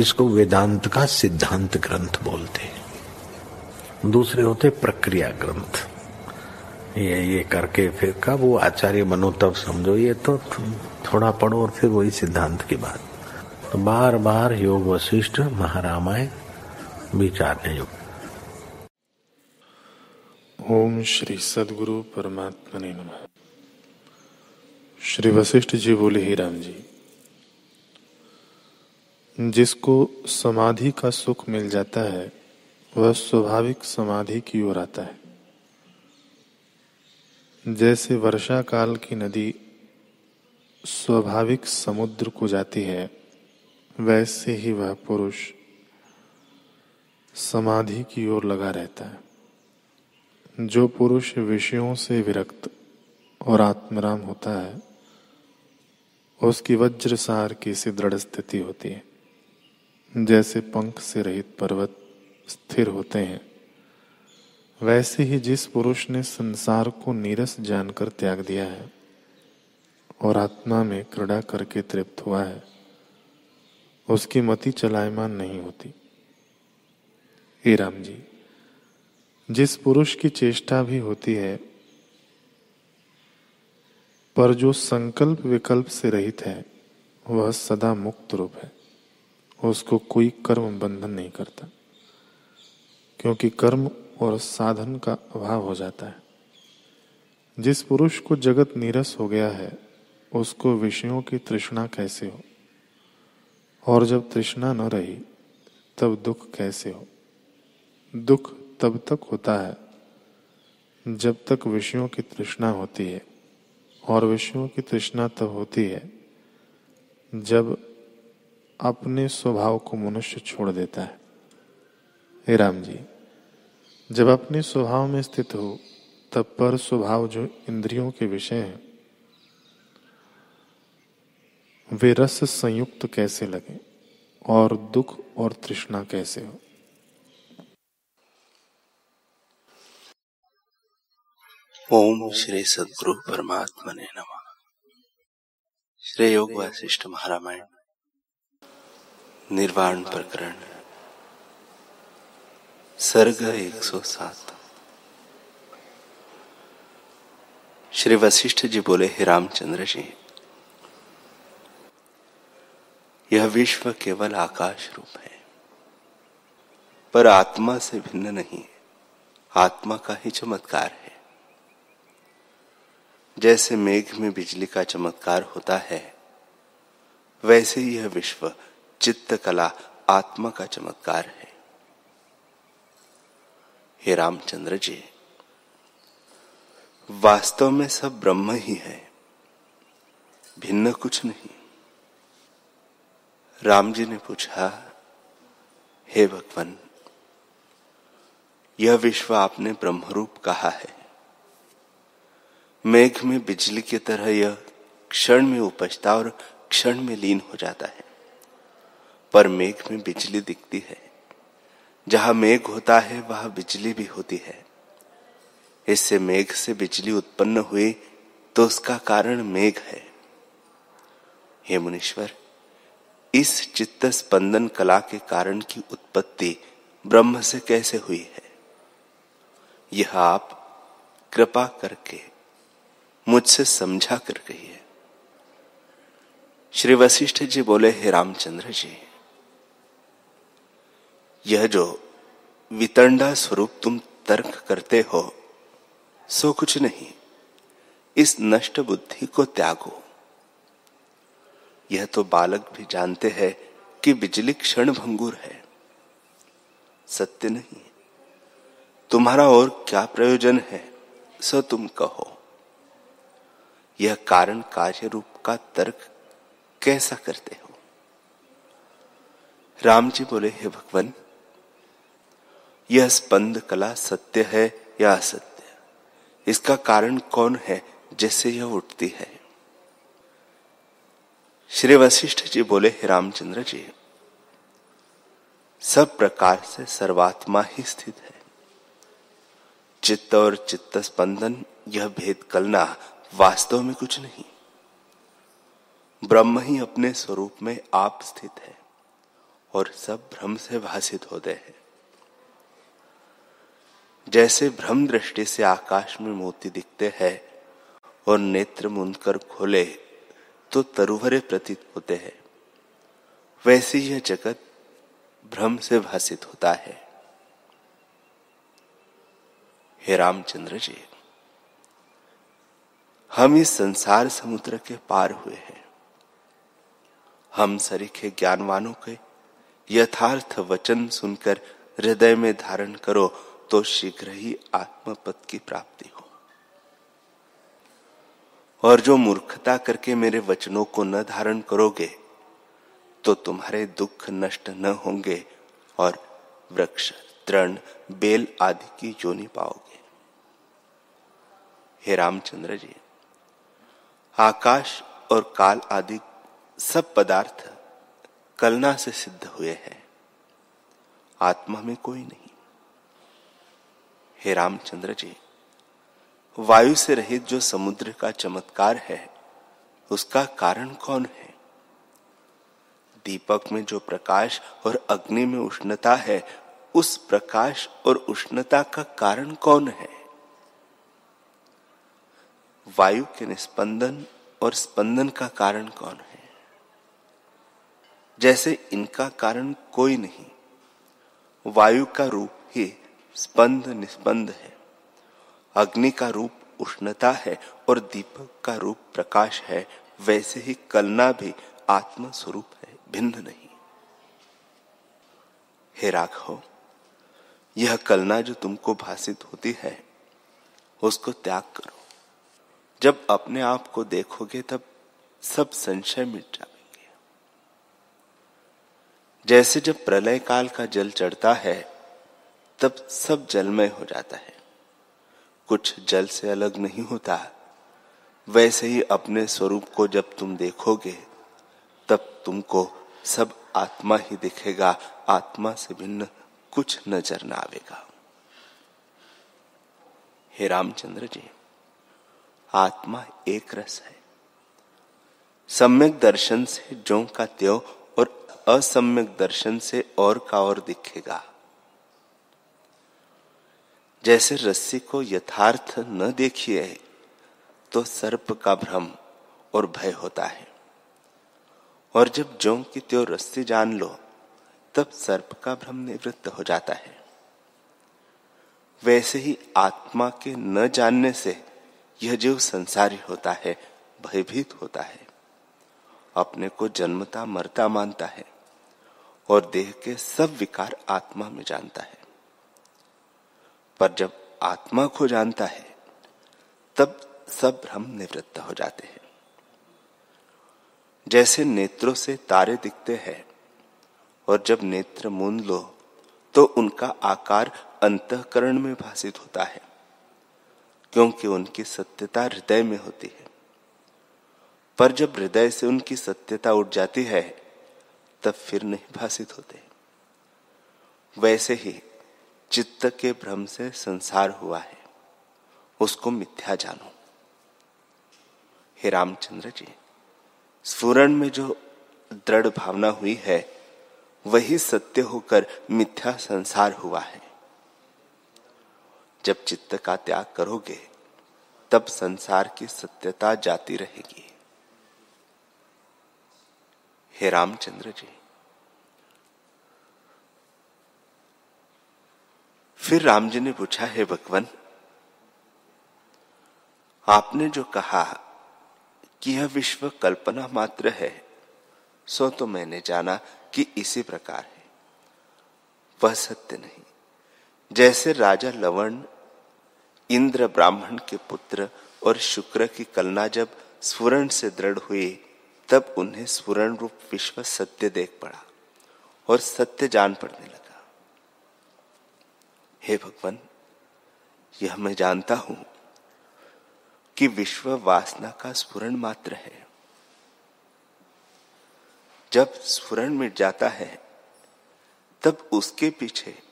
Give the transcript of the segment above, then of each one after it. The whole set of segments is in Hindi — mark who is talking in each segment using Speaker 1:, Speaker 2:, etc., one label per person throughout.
Speaker 1: इसको वेदांत का सिद्धांत ग्रंथ बोलते हैं। दूसरे होते प्रक्रिया ग्रंथ। ये ये करके फिर कब वो आचार्य बनो, तब समझो, ये तो थोड़ा पढ़ो और फिर वही सिद्धांत की बात। तो बार बार योग वशिष्ठ महारामायण विचारने योग
Speaker 2: ओम श्री सदगुरु परमात्मा ने नम। श्री वशिष्ठ जी बोले, ही राम जी जिसको समाधि का सुख मिल जाता है, वह स्वाभाविक समाधि की ओर आता है। जैसे वर्षा काल की नदी स्वाभाविक समुद्र को जाती है, वैसे ही वह पुरुष समाधि की ओर लगा रहता है। जो पुरुष विषयों से विरक्त और आत्मराम होता है, उसकी वज्रसार की सी दृढ़ स्थिति होती है। जैसे पंख से रहित पर्वत स्थिर होते हैं, वैसे ही जिस पुरुष ने संसार को नीरस जानकर त्याग दिया है और आत्मा में क्रीड़ा करके तृप्त हुआ है, उसकी मति चलायमान नहीं होती। हे राम जी, जिस पुरुष की चेष्टा भी होती है, पर जो संकल्प विकल्प से रहित है, वह सदा मुक्त रूप है। उसको कोई कर्म बंधन नहीं करता, क्योंकि कर्म और साधन का अभाव हो जाता है। जिस पुरुष को जगत नीरस हो गया है, उसको विषयों की तृष्णा कैसे हो? और जब तृष्णा न रही, तब दुख कैसे हो? दुख तब तक होता है, जब तक विषयों की तृष्णा होती है, और विषयों की तृष्णा तब होती है, जब अपने स्वभाव को मनुष्य छोड़ देता है। हे राम जी, जब अपने स्वभाव में स्थित हो, तब पर स्वभाव जो इंद्रियों के विषय हैं, वे रस संयुक्त कैसे लगे और दुख और तृष्णा कैसे हो?
Speaker 3: ओम श्री सदगुरु परमात्मा ने नम। श्री योग वशिष्ठ महारामायण। निर्वाण प्रकरण। सर्ग 107 श्री वशिष्ठ जी बोले, हे रामचंद्र जी, यह विश्व केवल आकाश रूप है, पर आत्मा से भिन्न नहीं है आत्मा का ही चमत्कार है। जैसे मेघ में बिजली का चमत्कार होता है, वैसे यह विश्व चित्त कला आत्मा का चमत्कार है। हे रामचंद्र जी, वास्तव में सब ब्रह्म ही है, भिन्न कुछ नहीं। राम जी ने पूछा, हे भगवान, यह विश्व आपने ब्रह्मरूप कहा है। मेघ में बिजली की तरह यह क्षण में उपजता और क्षण में लीन हो जाता है। पर मेघ में बिजली दिखती है। जहाँ मेघ होता है, वहाँ बिजली भी होती है। इससे मेघ से बिजली उत्पन्न हुई तो उसका कारण मेघ है। हे मुनीश्वर, इस चित्त स्पंदन कला के कारण की उत्पत्ति ब्रह्म से कैसे हुई है? यह आप कृपा करके मुझसे समझा कर कहिए। श्री वशिष्ठ जी बोले, हे रामचंद्र जी यह जो वितंडा स्वरूप तुम तर्क करते हो, सो कुछ नहीं। इस नष्ट बुद्धि को त्यागो। यह तो बालक भी जानते हैं कि बिजली क्षण भंगुर है। सत्य नहीं। तुम्हारा और क्या प्रयोजन है, सो तुम कहो। यह कारण कार्य रूप का तर्क कैसा करते हो? राम जी बोले, हे भगवान यह स्पंद कला सत्य है या असत्य? इसका कारण कौन है जिससे यह उठती है? श्री वशिष्ठ जी बोले रामचंद्र जी, सब प्रकार से सर्वात्मा ही स्थित है। चित्त और चित्त स्पंदन यह भेद कलना वास्तव में कुछ नहीं। ब्रह्म ही अपने स्वरूप में आप स्थित है और सब भ्रम से भाषित होते हैं। जैसे भ्रम दृष्टि से आकाश में मोती दिखते हैं और नेत्र मुंद कर खोले तो तरुहरे प्रतीत होते हैं। वैसे यह जगत भ्रम से भाषित होता है। हे रामचंद्र जी, हम इस संसार समुद्र के पार हुए हैं। हम सरीखे ज्ञानवानों के यथार्थ वचन सुनकर हृदय में धारण करो तो शीघ्र ही आत्मपद की प्राप्ति हो। और जो मूर्खता करके मेरे वचनों को न धारण करोगे तो तुम्हारे दुख नष्ट न होंगे और वृक्ष, तृण, बेल आदि की योनि पाओगे। हे रामचंद्र जी, आकाश और काल आदि सब पदार्थ कलना से सिद्ध हुए हैं। आत्मा में कोई नहीं। हे रामचंद्र जी, वायु से रहित जो समुद्र का चमत्कार है, उसका कारण कौन है? दीपक में जो प्रकाश और अग्नि में उष्णता है, उस प्रकाश और उष्णता का कारण कौन है? वायु के निस्पंदन और स्पंदन का कारण कौन है? जैसे इनका कारण कोई नहीं, वायु का रूप ही स्पंद निस्पंद है। अग्नि का रूप उष्णता है और दीपक का रूप प्रकाश है। वैसे ही कलना भी आत्म स्वरूप है, भिन्न नहीं। हे राघव, यह कलना जो तुमको भाषित होती है, उसको त्याग करो। जब अपने आप को देखोगे तब सब संशय मिट जाएँगे। जैसे जब प्रलय काल का जल चढ़ता है तब सब जलमय हो जाता है। कुछ जल से अलग नहीं होता। वैसे ही अपने स्वरूप को जब तुम देखोगे, तब तुमको सब आत्मा ही दिखेगा। आत्मा से भिन्न कुछ नज़र न आवेगा। हे रामचंद्र जी, आत्मा एक रस है। सम्यक दर्शन से जो का त्यो और असम्यक दर्शन से और का और दिखेगा। जैसे रस्सी को यथार्थ न देखिए तो सर्प का भ्रम और भय होता है। और जब जो की त्यो रस्सी जान लो, तब सर्प का भ्रम निवृत्त हो जाता है। वैसे ही आत्मा के न जानने से यह जीव संसारी होता है, भयभीत होता है। अपने को जन्मता मरता मानता है, और देह के सब विकार आत्मा में जानता है। पर जब आत्मा को जानता है, तब सब भ्रम निवृत्त हो जाते हैं। जैसे नेत्रों से तारे दिखते हैं, और जब नेत्र मूंद लो तो उनका आकार अंतकरण में भाषित होता है, क्योंकि उनकी सत्यता हृदय में होती है। पर जब हृदय से उनकी सत्यता उठ जाती है, तब फिर नहीं भाषित होते। वैसे ही चित्त के भ्रम से संसार हुआ है, उसको मिथ्या जानो। हे रामचंद्र जी स्फुरण में जो दृढ़ भावना हुई है, वही सत्य होकर मिथ्या संसार हुआ है। जब चित्त का त्याग करोगे, तब संसार की सत्यता जाती रहेगी। हे रामचंद्र जी फिर राम जी ने पूछा, हे भगवान, आपने जो कहा कि यह विश्व कल्पना मात्र है, सो तो मैंने जाना कि इसी प्रकार है। वह सत्य नहीं। जैसे राजा लवण, इंद्र ब्राह्मण के पुत्र और शुक्र की कलना जब स्वर्ण से दृढ़ हुई, तब उन्हें स्वर्ण रूप विश्व सत्य देख पड़ा और सत्य जान पड़ने लगा। हे भगवान, यह मैं जानता हूँ कि विश्व वासना का स्फुरन मात्र है। जब स्फुरन मिट जाता है, तब उसके पीछे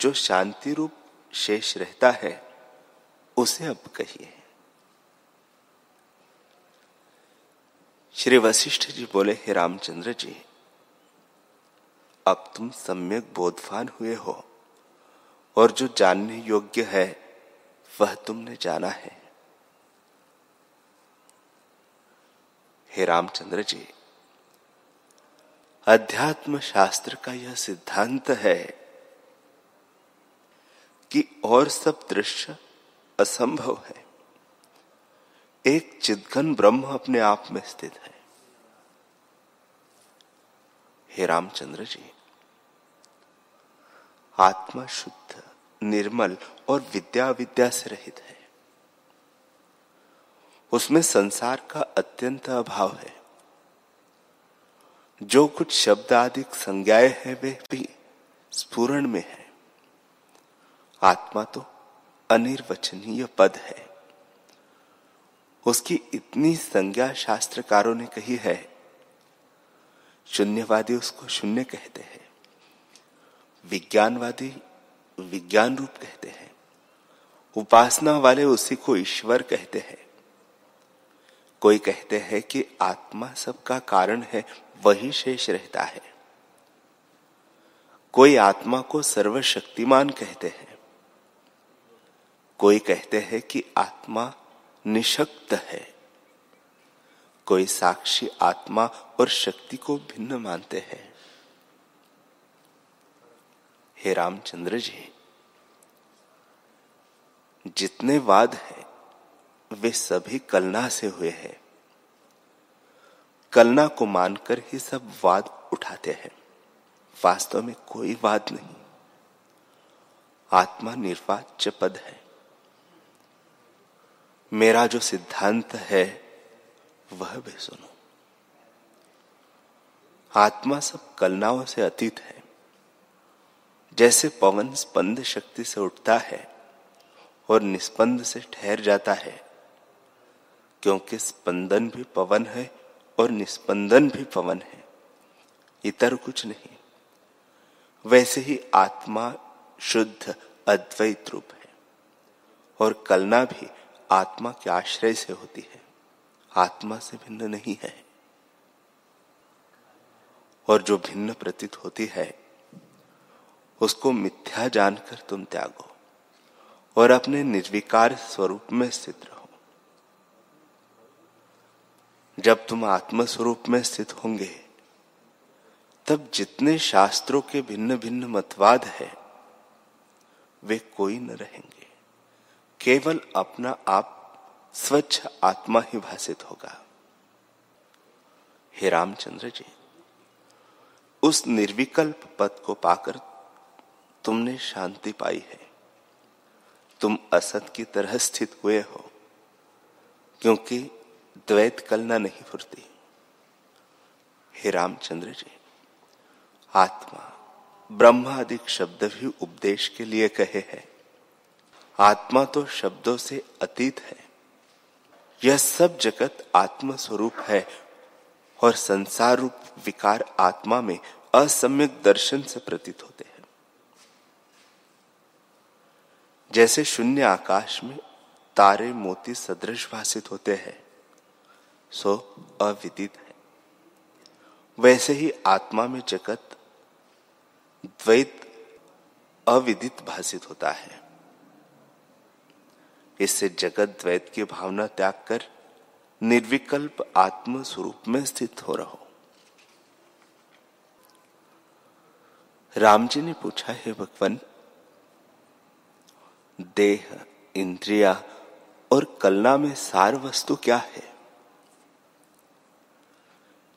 Speaker 3: जो शांति रूप शेष रहता है, उसे अब कहिए। श्री वशिष्ठ जी बोले, हे रामचंद्र जी, अब तुम सम्यक बोधवान हुए हो। और जो जानने योग्य है, वह तुमने जाना है। हे रामचंद्र जी अध्यात्म शास्त्र का यह सिद्धांत है कि और सब दृश्य असंभव है। एक चिदघन ब्रह्म अपने आप में स्थित है। हे रामचंद्र जी आत्मा शुद्ध निर्मल और विद्या विद्या से रहित है। उसमें संसार का अत्यंत अभाव है। जो कुछ शब्द आदि संज्ञाए है, वे भी स्फुरण में है। आत्मा तो अनिर्वचनीय पद है। उसकी इतनी संज्ञा शास्त्रकारों ने कही है, शून्यवादी उसको शून्य कहते हैं। विज्ञानवादी विज्ञान रूप कहते हैं। उपासना वाले उसी को ईश्वर कहते हैं। कोई कहते हैं कि आत्मा सबका कारण है, वही शेष रहता है। कोई आत्मा को सर्वशक्तिमान कहते हैं। कोई कहते हैं कि आत्मा निशक्त है। कोई साक्षी आत्मा और शक्ति को भिन्न मानते हैं। हे रामचंद्र जी, जितने वाद हैं, वे सभी कलना से हुए हैं। कलना को मानकर ही सब वाद उठाते हैं। वास्तव में कोई वाद नहीं। आत्मा निर्वाच्य पद है। मेरा जो सिद्धांत है, वह भी सुनो। आत्मा सब कलनाओं से अतीत है। जैसे पवन स्पंद शक्ति से उठता है और निस्पंद से ठहर जाता है, क्योंकि स्पंदन भी पवन है और निस्पंदन भी पवन है, इतर कुछ नहीं। वैसे ही आत्मा शुद्ध, अद्वैत रूप है और कलना भी आत्मा के आश्रय से होती है, आत्मा से भिन्न नहीं है। और जो भिन्न प्रतीत होती है उसको मिथ्या जानकर तुम त्यागो और अपने निर्विकार स्वरूप में स्थित रहो। जब तुम आत्म स्वरूप में स्थित होंगे, तब जितने शास्त्रों के भिन्न भिन्न मतवाद है, वे कोई न रहेंगे। केवल अपना आप स्वच्छ आत्मा ही भाषित होगा। हे रामचंद्र जी, उस निर्विकल्प पद को पाकर तुमने शांति पाई है। तुम असत की तरह स्थित हुए हो, क्योंकि द्वैत कलना नहीं फुरती। हे रामचंद्र जी, आत्मा ब्रह्मादिक शब्द भी उपदेश के लिए कहे हैं। आत्मा तो शब्दों से अतीत है। यह सब जगत आत्म स्वरूप है और संसार रूप विकार आत्मा में असम्यक दर्शन से प्रतीत होते हैं। जैसे शून्य आकाश में तारे मोती सदृश भाषित होते हैं, सो अविदित है। वैसे ही आत्मा में जगत द्वैत अविदित भाषित होता है। इससे जगत द्वैत की भावना त्याग कर निर्विकल्प आत्म स्वरूप में स्थित हो रहो। राम जी ने पूछा, है भगवान देह, इंद्रिया और कलना में सार वस्तु क्या है?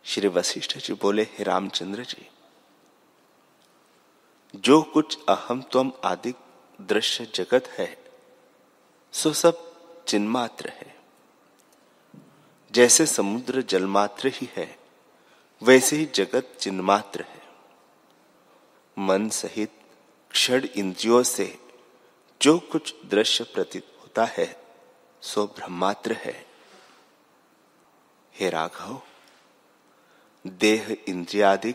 Speaker 3: श्री वशिष्ठ जी बोले, हे रामचंद्र जी, जो कुछ अहम तम आदि दृश्य जगत है, सो सब चिन्मात्र है। जैसे समुद्र जलमात्र ही है, वैसे ही जगत चिन्मात्र है। मन सहित क्षण इंद्रियों से जो कुछ दृश्य प्रतीत होता है, सो ब्रह्मात्र है। हे राघव, देह इंद्रियादि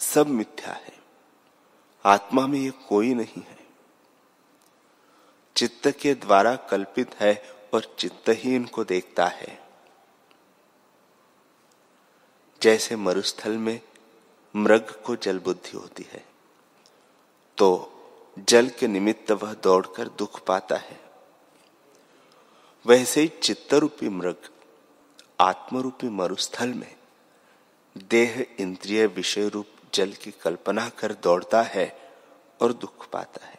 Speaker 3: सब मिथ्या है। आत्मा में ये कोई नहीं है। चित्त के द्वारा कल्पित है और चित्त ही इनको देखता है। जैसे मरुस्थल में मृग को जल बुद्धि होती है तो जल के निमित्त वह दौड़कर दुख पाता है। वैसे ही चित्तरूपी मृग आत्मरूपी मरुस्थल में देह इंद्रिय विषय रूप जल की कल्पना कर दौड़ता है और दुख पाता है।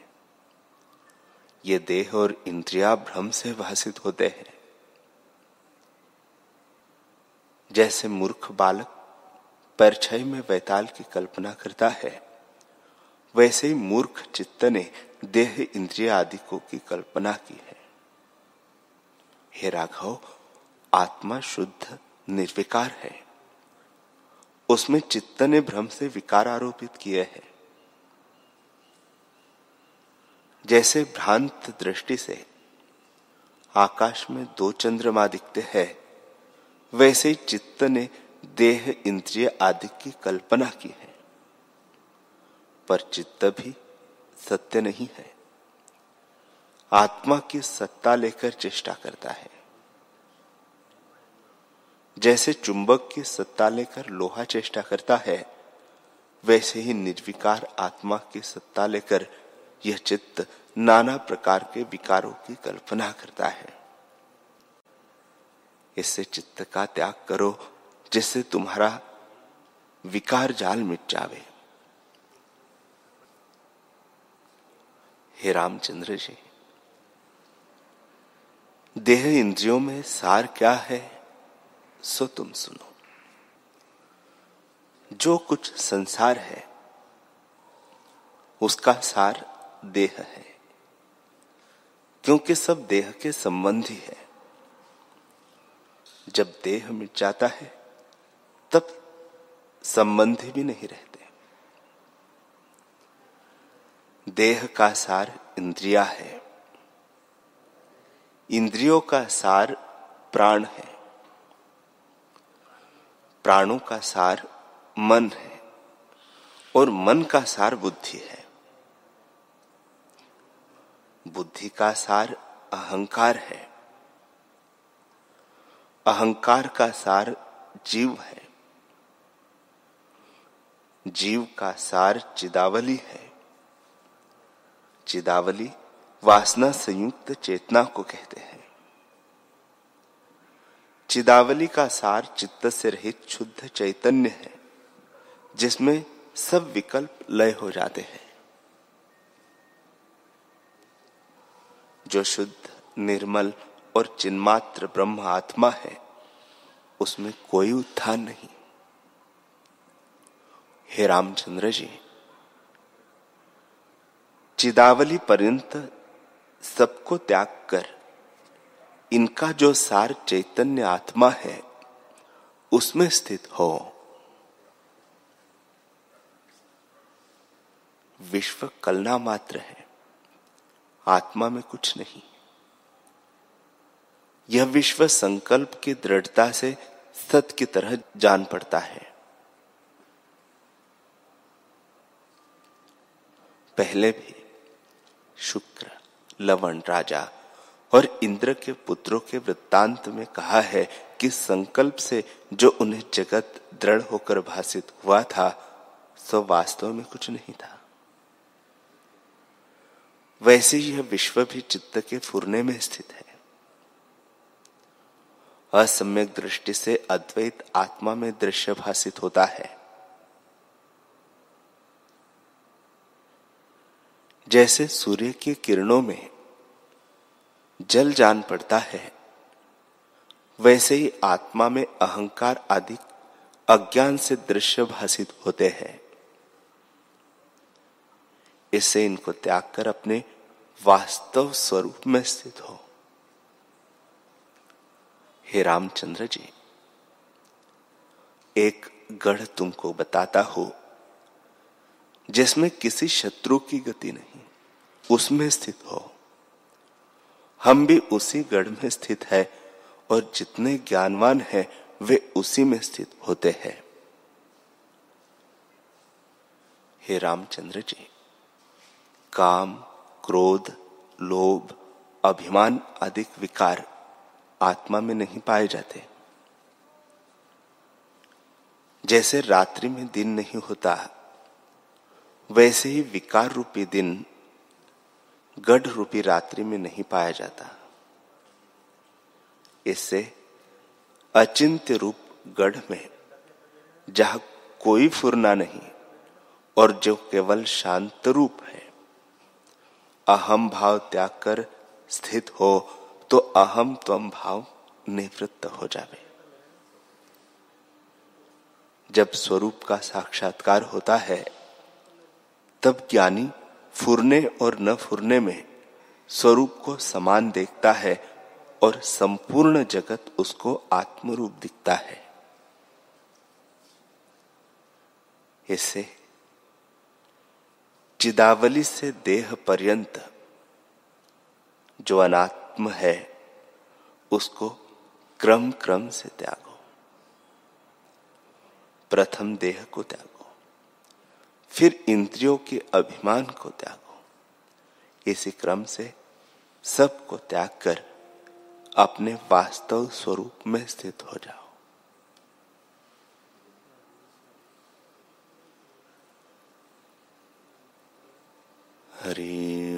Speaker 3: ये देह और इंद्रिया भ्रम से भाषित होते हैं। जैसे मूर्ख बालक, परछाई में वैताल की कल्पना करता है वैसे ही मूर्ख चित्त ने देह इंद्रिय आदि को की कल्पना की है। हे राघव, आत्मा शुद्ध, निर्विकार है। उसमें चित्त ने भ्रम से विकार आरोपित किए हैं। जैसे भ्रांत दृष्टि से आकाश में दो चंद्रमा दिखते हैं, वैसे ही चित्त ने देह इंद्रिय आदि की कल्पना की है। पर चित्त भी सत्य नहीं है। आत्मा की सत्ता लेकर चेष्टा करता है। जैसे चुंबक की सत्ता लेकर लोहा चेष्टा करता है, वैसे ही निर्विकार आत्मा की सत्ता लेकर यह चित्त नाना प्रकार के विकारों की कल्पना करता है। इससे चित्त का त्याग करो जिससे तुम्हारा विकार जाल मिट जावे। हे रामचंद्र जी, देह इंद्रियों में सार क्या है, सो तुम सुनो। जो कुछ संसार है, उसका सार देह है, क्योंकि सब देह के संबंधी है। जब देह मिट जाता है, तब संबंधी भी नहीं रहते। देह का सार इंद्रिया है। इंद्रियों का सार प्राण है। प्राणों का सार मन है और मन का सार बुद्धि है। बुद्धि का सार अहंकार है। अहंकार का सार जीव है। जीव का सार चिदावली है। चिदावली वासना संयुक्त चेतना को कहते हैं। चिदावली का सार चित्त से रहित शुद्ध चैतन्य है, जिसमें सब विकल्प लय हो जाते हैं। जो शुद्ध, निर्मल और चिन्मात्र ब्रह्म आत्मा है, उसमें कोई उत्थान नहीं। हे रामचंद्र जी चिदावली पर्यंत सबको त्याग कर। इनका जो सार चैतन्य आत्मा है, उसमें स्थित हो। विश्व कलना मात्र है। आत्मा में कुछ नहीं। यह विश्व संकल्प की दृढ़ता से सत की तरह जान पड़ता है। पहले भी शुक्र, लवण राजा और इंद्र के पुत्रों के वृत्तांत में कहा है कि संकल्प से जो उन्हें जगत दृढ़ होकर भाषित हुआ था, सो वास्तव में कुछ नहीं था। वैसे यह विश्व भी चित्त के फुरने में स्थित है। असम्यक दृष्टि से अद्वैत आत्मा में दृश्य भाषित होता है। जैसे सूर्य की किरणों में जल जान पड़ता है, वैसे ही आत्मा में अहंकार आदि अज्ञान से दृश्य भाषित होते हैं। इससे इनको त्याग कर अपने वास्तव स्वरूप में स्थित हो। हे रामचंद्र जी, एक गढ़ तुमको बताता हो। जिसमें किसी शत्रु की गति नहीं, उसमें स्थित हो। हम भी उसी गढ़ में स्थित है और जितने ज्ञानवान हैं, वे उसी में स्थित होते हैं। हे रामचंद्र जी, काम, क्रोध, लोभ, अभिमान आदि विकार आत्मा में नहीं पाए जाते। जैसे रात्रि में दिन नहीं होता वैसे ही विकार रूपी दिन गढ़ रूपी रात्रि में नहीं पाया जाता। इससे अचिंत्य रूप गढ़ में जहाँ कोई फुरना नहीं और जो केवल शांत रूप है, अहम भाव त्याग कर स्थित हो तो अहम तम भाव निवृत्त हो जावे। जब स्वरूप का साक्षात्कार होता है तब ज्ञानी फुरने और न फुरने में स्वरूप को समान देखता है और संपूर्ण जगत उसको आत्मरूप दिखता है। इससे चिदावली से देह पर्यंत जो अनात्म है, उसको क्रम क्रम से त्यागो। प्रथम देह को त्यागो। फिर इंद्रियों के अभिमान को त्यागो। इसी क्रम से सबको त्याग कर अपने वास्तव स्वरूप में स्थित हो जाओ। हरि